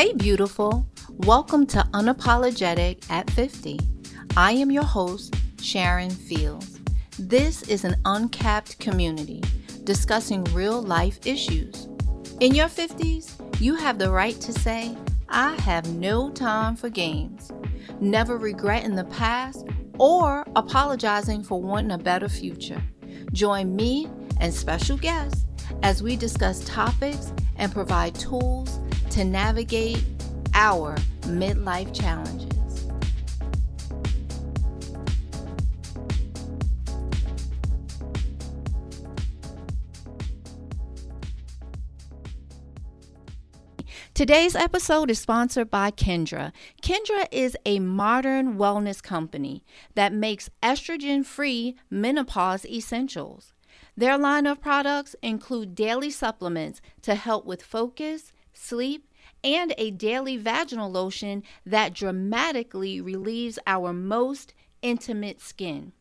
Hey, beautiful. Welcome to Unapologetic at 50. I am your host, Sharon Fields. This is an uncapped community discussing real life issues. In your 50s, you have the right to say, I have no time for games, never regretting the past or apologizing for wanting a better future. Join me and special guests as we discuss topics and provide tools to navigate our midlife challenges. Today's episode is sponsored by Kindra. Kindra is a modern wellness company that makes estrogen free menopause essentials. Their line of products include daily supplements to help with focus, sleep, and a daily vaginal lotion that dramatically relieves our most intimate skin.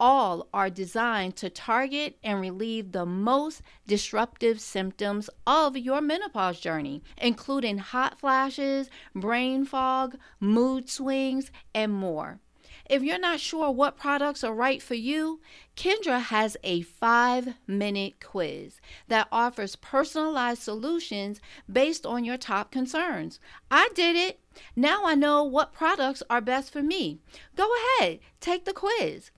All are designed to target and relieve the most disruptive symptoms of your menopause journey, including hot flashes, brain fog, mood swings, and more. If you're not sure what products are right for you, Kindra has a five minute quiz that offers personalized solutions based on your top concerns. I did it. Now I know what products are best for me. Go ahead, take the quiz.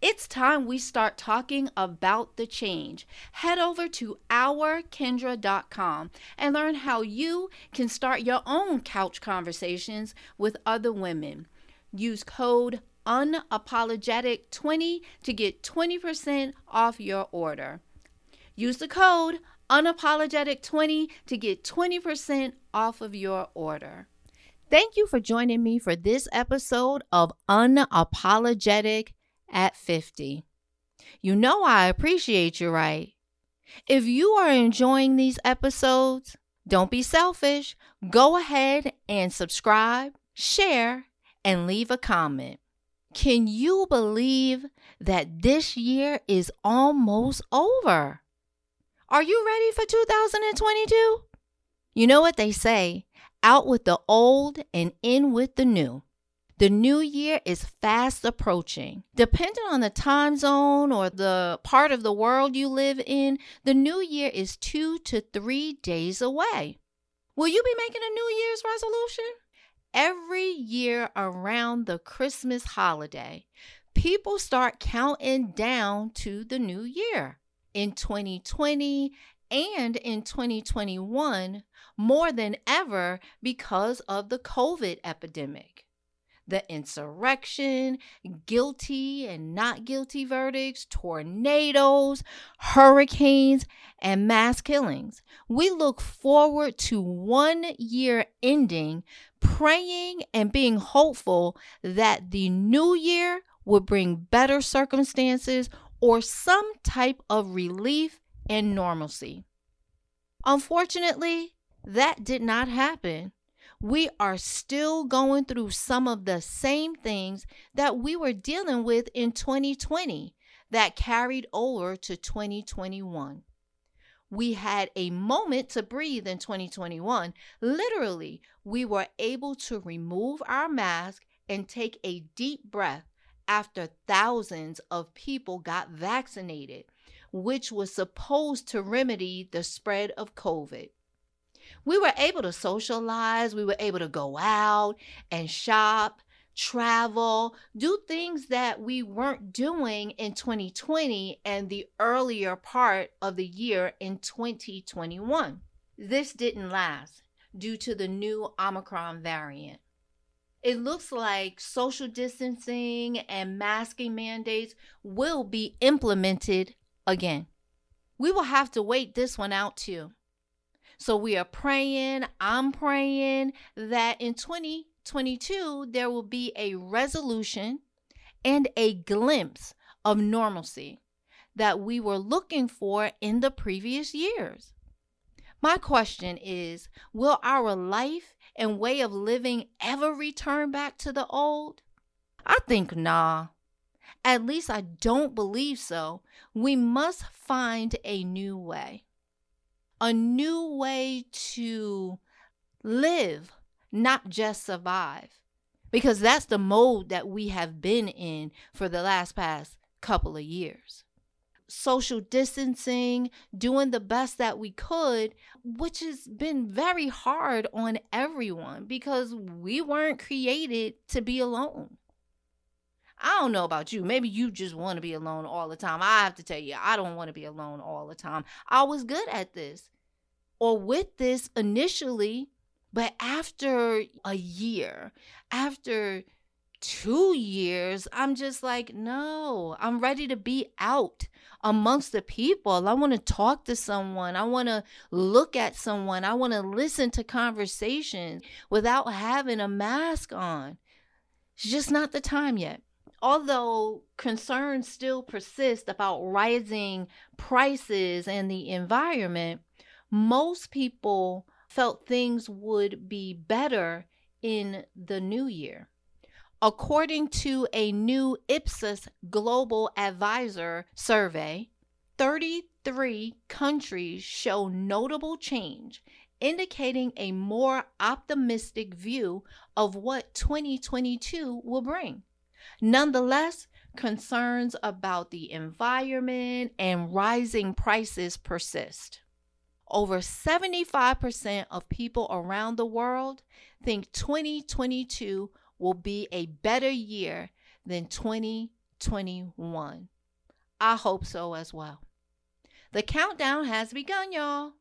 It's time we start talking about the change. Head over to ourkindra.com and learn how you can start your own couch conversations with other women. Use code unapologetic20 to get 20% off your order. Use the code unapologetic20 to get 20% off of your order. Thank you for joining me for this episode of Unapologetic at 50. You know I appreciate you, right? If you are enjoying these episodes, don't be selfish. Go ahead and subscribe, share, and leave a comment. Can you believe that this year is almost over? Are you ready for 2022? You know what they say out with the old and in with the new. The new year is fast approaching. Depending on the time zone or the part of the world you live in, the new year is two to three days away. Will you be making a New Year's resolution? Every year around the Christmas holiday, people start counting down to the new year. In 2020 and in 2021, more than ever because of the COVID epidemic the insurrection, guilty and not guilty verdicts, tornadoes, hurricanes, and mass killings. We look forward to one year ending praying and being hopeful that the new year will bring better circumstances or some type of relief and normalcy. Unfortunately, that did not happen we are still going through some of the same things that we were dealing with in 2020 that carried over to 2021. We had a moment to breathe in 2021. Literally, we were able to remove our mask and take a deep breath after thousands of people got vaccinated, which was supposed to remedy the spread of COVID we were able to socialize, we were able to go out and shop, travel, do things that we weren't doing in 2020 and the earlier part of the year in 2021. This didn't last due to the new Omicron variant. It looks like social distancing and masking mandates will be implemented again. We will have to wait this one out too. So we are praying, I'm praying that in 2022 there will be a resolution and a glimpse of normalcy that we were looking for in the previous years. My question is Will our life and way of living ever return back to the old? I think nah. At least I don't believe so. We must find a new way a new way to live, not just survive. Because that's the mode that we have been in for the last past couple of years. Social distancing, doing the best that we could, which has been very hard on everyone because we weren't created to be alone. I don't know about you. Maybe you just want to be alone all the time. I have to tell you, I don't want to be alone all the time. I was good at this or with this initially, but after a year, after two years, I'm just like, no, I'm ready to be out amongst the people. I want to talk to someone. I want to look at someone. I want to listen to conversations without having a mask on. It's just not the time yet although concerns still persist about rising prices and the environment, most people felt things would be better in the new year. According to a new Ipsos Global Advisor survey, 33 countries show notable change, indicating a more optimistic view of what 2022 will bring. Nonetheless, concerns about the environment and rising prices persist. Over 75% of people around the world think 2022 will be a better year than 2021. I hope so as well. The countdown has begun, y'all.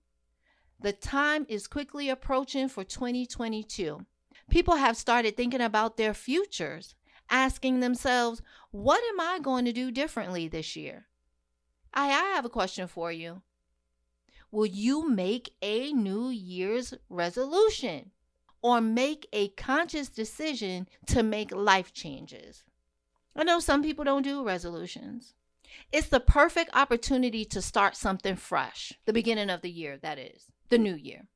The time is quickly approaching for 2022. People have started thinking about their futures asking themselves, what am I going to do differently this year? I, I have a question for you. Will you make a New Year's resolution or make a conscious decision to make life changes? I know some people don't do resolutions. It's the perfect opportunity to start something fresh, the beginning of the year, that is, the new year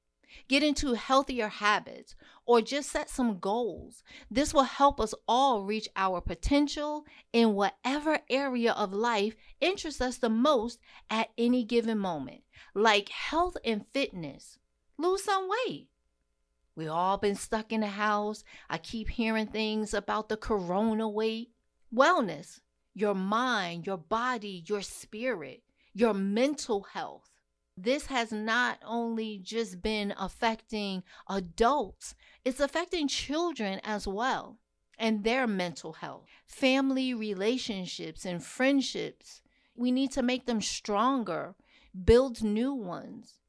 get into healthier habits, or just set some goals. This will help us all reach our potential in whatever area of life interests us the most at any given moment, like health and fitness. Lose some weight. We all been stuck in the house. I keep hearing things about the corona weight. Wellness, your mind, your body, your spirit, your mental health this has not only just been affecting adults, it's affecting children as well and their mental health, family relationships, and friendships. We need to make them stronger, build new ones.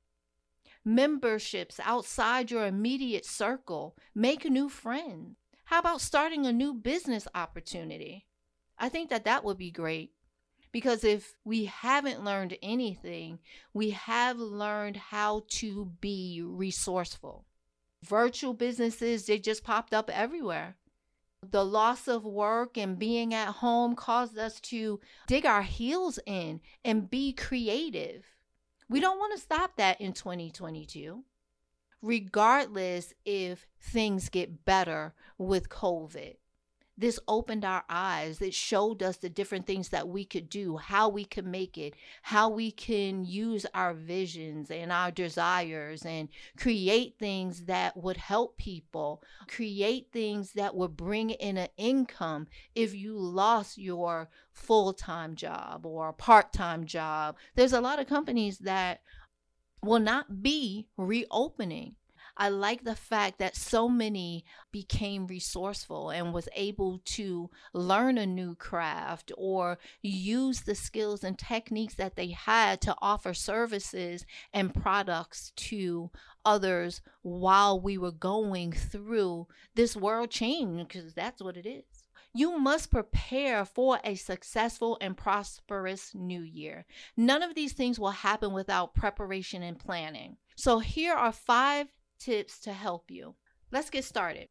Memberships outside your immediate circle, make new friends. How about starting a new business opportunity? I think that that would be great. Because if we haven't learned anything, we have learned how to be resourceful. Virtual businesses, they just popped up everywhere. The loss of work and being at home caused us to dig our heels in and be creative. We don't want to stop that in 2022 regardless if things get better with COVID this opened our eyes. It showed us the different things that we could do, how we could make it, how we can use our visions and our desires and create things that would help people, create things that would bring in an income if you lost your full time job or part time job. There's a lot of companies that will not be reopening I like the fact that so many became resourceful and was able to learn a new craft or use the skills and techniques that they had to offer services and products to others while we were going through this world change because that's what it is. You must prepare for a successful and prosperous new year. None of these things will happen without preparation and planning. So, here are five tips to help you. Let's get started.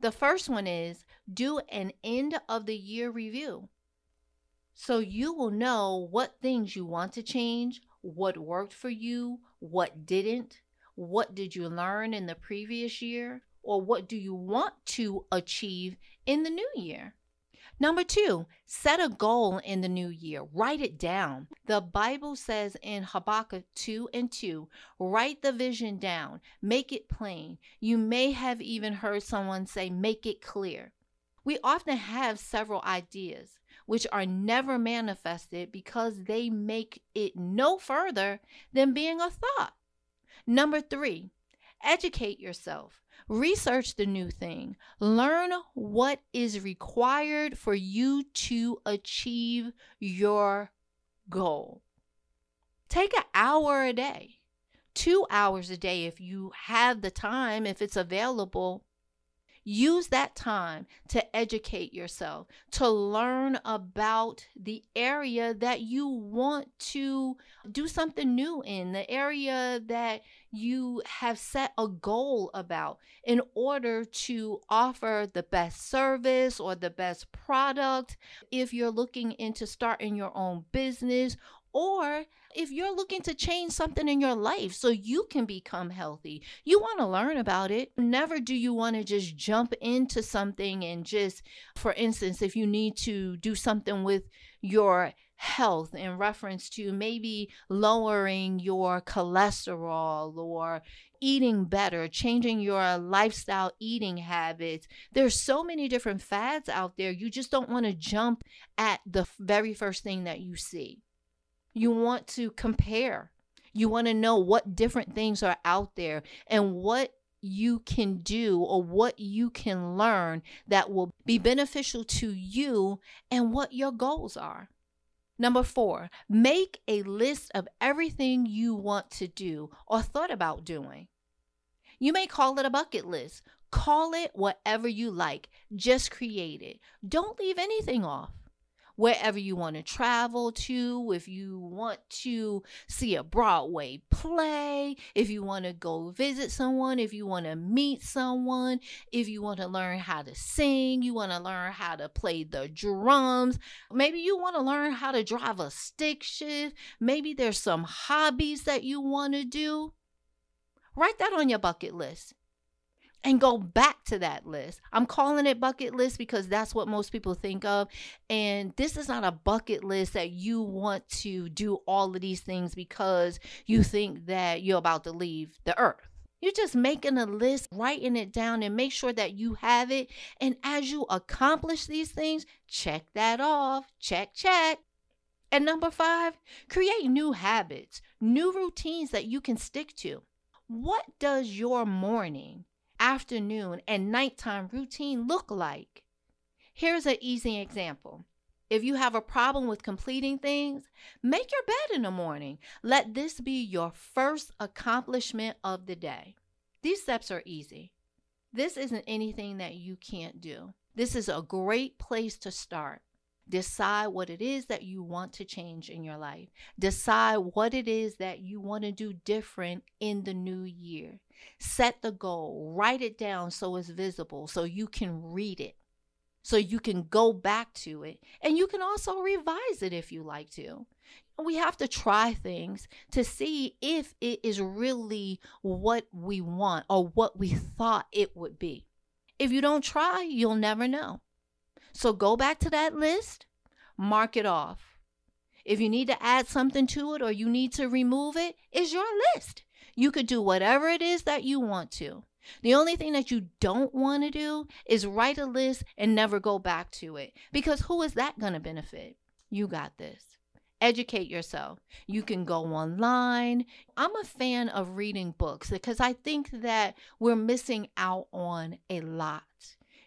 The first one is do an end of the year review. So you will know what things you want to change, what worked for you, what didn't, what did you learn in the previous year, or what do you want to achieve in the new year. Number two, set a goal in the new year. Write it down. The Bible says in Habakkuk 2 and 2, write the vision down, make it plain. You may have even heard someone say, make it clear. We often have several ideas which are never manifested because they make it no further than being a thought. Number three, educate yourself. Research the new thing. Learn what is required for you to achieve your goal. Take an hour a day, two hours a day if you have the time, if it's available. Use that time to educate yourself, to learn about the area that you want to do something new in, the area that you have set a goal about in order to offer the best service or the best product. If you're looking into starting your own business or if you're looking to change something in your life so you can become healthy, you want to learn about it. Never do you want to just jump into something and just, for instance, if you need to do something with your health in reference to maybe lowering your cholesterol or eating better, changing your lifestyle eating habits. There's so many different fads out there. You just don't want to jump at the very first thing that you see. You want to compare. You want to know what different things are out there and what you can do or what you can learn that will be beneficial to you and what your goals are. Number four, make a list of everything you want to do or thought about doing. You may call it a bucket list. Call it whatever you like. Just create it. Don't leave anything off wherever you want to travel to, if you want to see a Broadway play, if you want to go visit someone, if you want to meet someone, if you want to learn how to sing, you want to learn how to play the drums, maybe you want to learn how to drive a stick shift, maybe there's some hobbies that you want to do. Write that on your bucket list and go back to that list. I'm calling it bucket list because that's what most people think of. And this is not a bucket list that you want to do all of these things because you think that you're about to leave the earth. You're just making a list, writing it down, and make sure that you have it. And as you accomplish these things, check that off. Check, check. And number five, create new habits, new routines that you can stick to. What does your morning, afternoon, and nighttime routine look like? Here's an easy example. If you have a problem with completing things, make your bed in the morning. Let this be your first accomplishment of the day. These steps are easy. This isn't anything that you can't do. This is a great place to start. Decide what it is that you want to change in your life. Decide what it is that you want to do different in the new year. Set the goal, write it down so it's visible, so you can read it, so you can go back to it, and you can also revise it if you like to. We have to try things to see if it is really what we want or what we thought it would be. If you don't try, you'll never know. So go back to that list, mark it off. If you need to add something to it or you need to remove it, it's your list. You could do whatever it is that you want to. The only thing that you don't want to do is write a list and never go back to it because who is that going to benefit? You got this. Educate yourself. You can go online. I'm a fan of reading books because I think that we're missing out on a lot.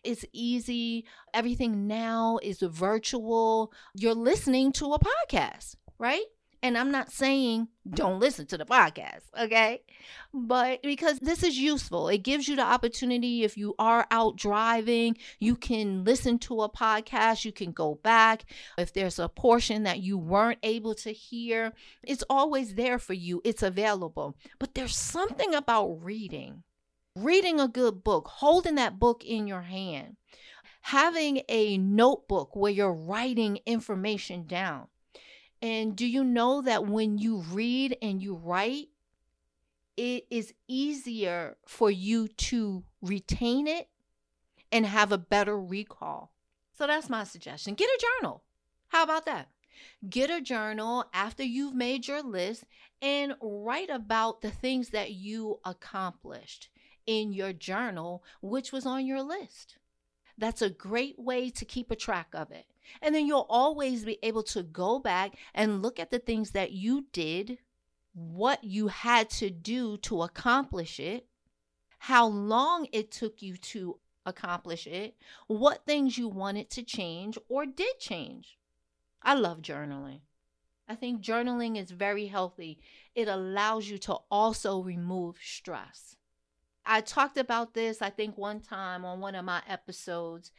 It's easy. Everything now is virtual. You're listening to a podcast, right? And I'm not saying don't listen to the podcast, okay? But because this is useful, it gives you the opportunity if you are out driving, you can listen to a podcast, you can go back. If there's a portion that you weren't able to hear, it's always there for you, it's available. But there's something about reading, reading a good book, holding that book in your hand, having a notebook where you're writing information down and do you know that when you read and you write, it is easier for you to retain it and have a better recall. So that's my suggestion. Get a journal. How about that? Get a journal after you've made your list and write about the things that you accomplished in your journal, which was on your list. That's a great way to keep a track of it. And then you'll always be able to go back and look at the things that you did, what you had to do to accomplish it, how long it took you to accomplish it, what things you wanted to change or did change. I love journaling. I think journaling is very healthy. It allows you to also remove stress. I talked about this, I think, one time on one of my episodes.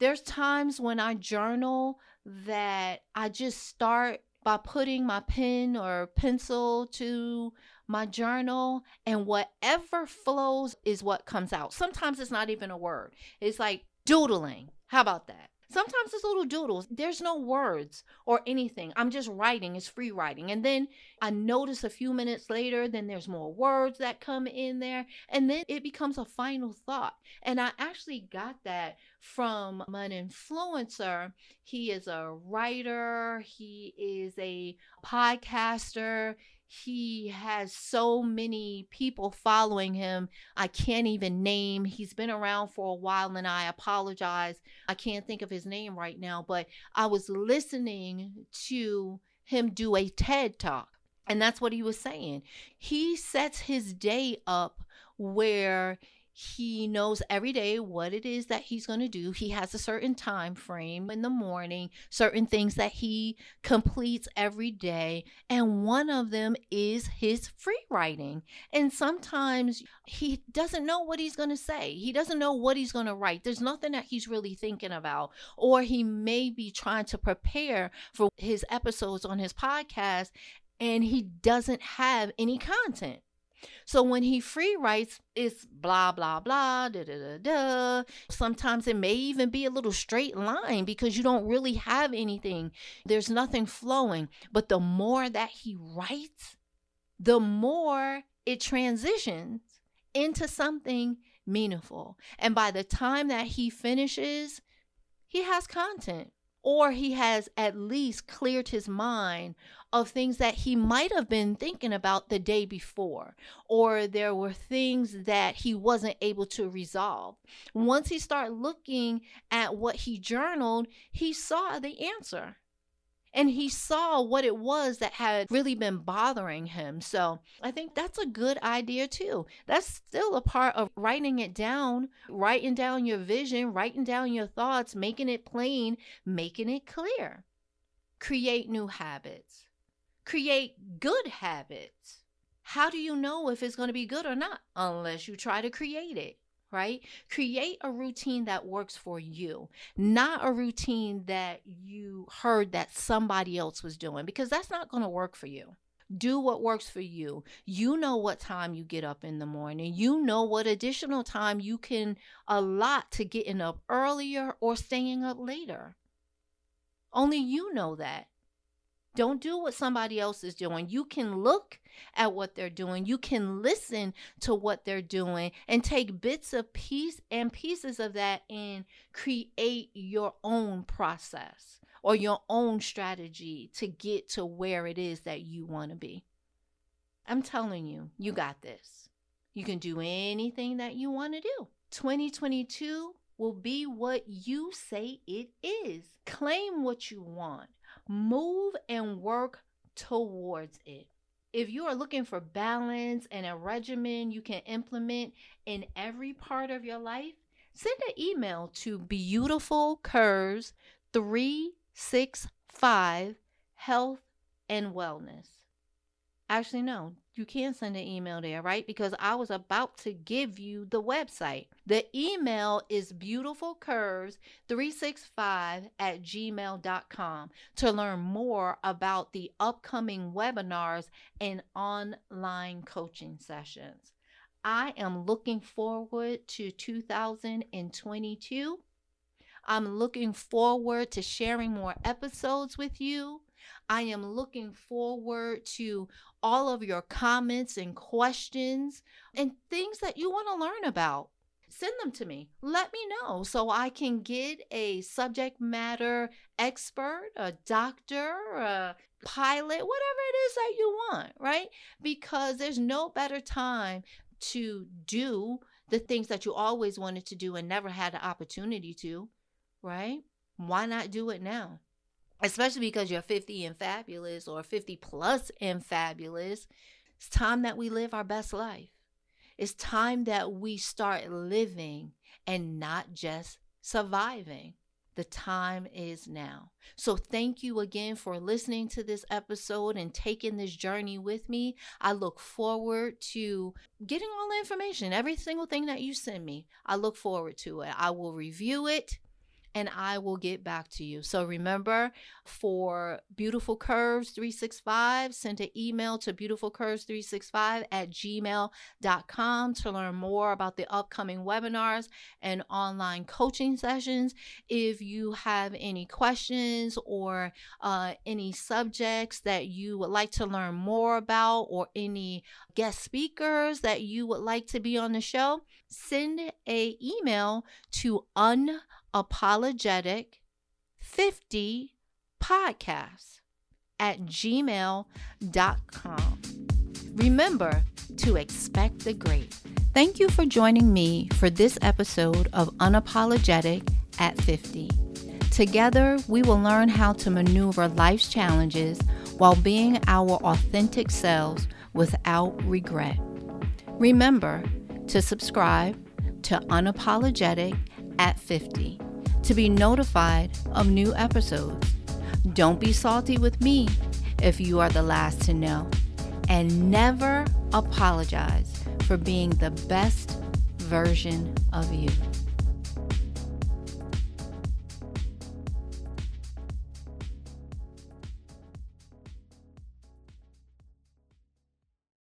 There's times when I journal that I just start by putting my pen or pencil to my journal, and whatever flows is what comes out. Sometimes it's not even a word, it's like doodling. How about that? Sometimes it's little doodles. There's no words or anything. I'm just writing. It's free writing. And then I notice a few minutes later, then there's more words that come in there. And then it becomes a final thought. And I actually got that from an influencer. He is a writer, he is a podcaster, he has so many people following him. I can't even name. He's been around for a while and I apologize. I can't think of his name right now, but I was listening to him do a TED talk. And that's what he was saying. He sets his day up where he knows every day what it is that he's going to do. He has a certain time frame in the morning certain things that he completes every day and one of them is his free writing. And sometimes he doesn't know what he's going to say. He doesn't know what he's going to write. There's nothing that he's really thinking about. Or he may be trying to prepare for his episodes on his podcast and he doesn't have any content so when he free writes, it's blah, blah, blah, da, da, da, da. Sometimes it may even be a little straight line because you don't really have anything. There's nothing flowing. But the more that he writes, the more it transitions into something meaningful. And by the time that he finishes, he has content or he has at least cleared his mind of things that he might have been thinking about the day before, or there were things that he wasn't able to resolve. Once he started looking at what he journaled, he saw the answer and he saw what it was that had really been bothering him. So I think that's a good idea too. That's still a part of writing it down, writing down your vision, writing down your thoughts, making it plain, making it clear. Create new habits, create good habits. How do you know if it's going to be good or not? Unless you try to create it right? Create a routine that works for you, not a routine that you heard that somebody else was doing, because that's not going to work for you. Do what works for you. You know what time you get up in the morning. You know what additional time you can allot to getting up earlier or staying up later. Only you know that. Don't do what somebody else is doing. You can look at what they're doing. You can listen to what they're doing and take bits of piece and pieces of that and create your own process or your own strategy to get to where it is that you want to be. I'm telling you, you got this. You can do anything that you want to do. 2022 will be what you say it is. Claim what you want move and work towards it. If you are looking for balance and a regimen you can implement in every part of your life, send an email to beautifulcurves365 health and wellness. Actually, no, you can send an email there, right? Because I was about to give you the website. The email is beautifulcurves365 at gmail.com to learn more about the upcoming webinars and online coaching sessions. I am looking forward to 2022. I'm looking forward to sharing more episodes with you. I am looking forward to all of your comments and questions and things that you want to learn about. send them to me. Let me know so I can get a subject matter expert, a doctor, a pilot, whatever it is that you want, right? Because there's no better time to do the things that you always wanted to do and never had the opportunity to, right? Why not do it now? Especially because you're 50 and fabulous or 50 plus and fabulous. It's time that we live our best life. It's time that we start living and not just surviving. The time is now. So, thank you again for listening to this episode and taking this journey with me. I look forward to getting all the information, every single thing that you send me. I look forward to it. I will review it and I will get back to you. So remember for Beautiful Curves 365, send an email to beautifulcurves365 at gmail.com to learn more about the upcoming webinars and online coaching sessions. If you have any questions or uh, any subjects that you would like to learn more about or any guest speakers that you would like to be on the show, send a email to un apologetic 50 podcasts at gmail.com. Remember to expect the great. Thank you for joining me for this episode of Unapologetic at 50. Together, we will learn how to maneuver life's challenges while being our authentic selves without regret. Remember to subscribe to Unapologetic at 50 to be notified of new episodes. Don't be salty with me if you are the last to know. And never apologize for being the best version of you.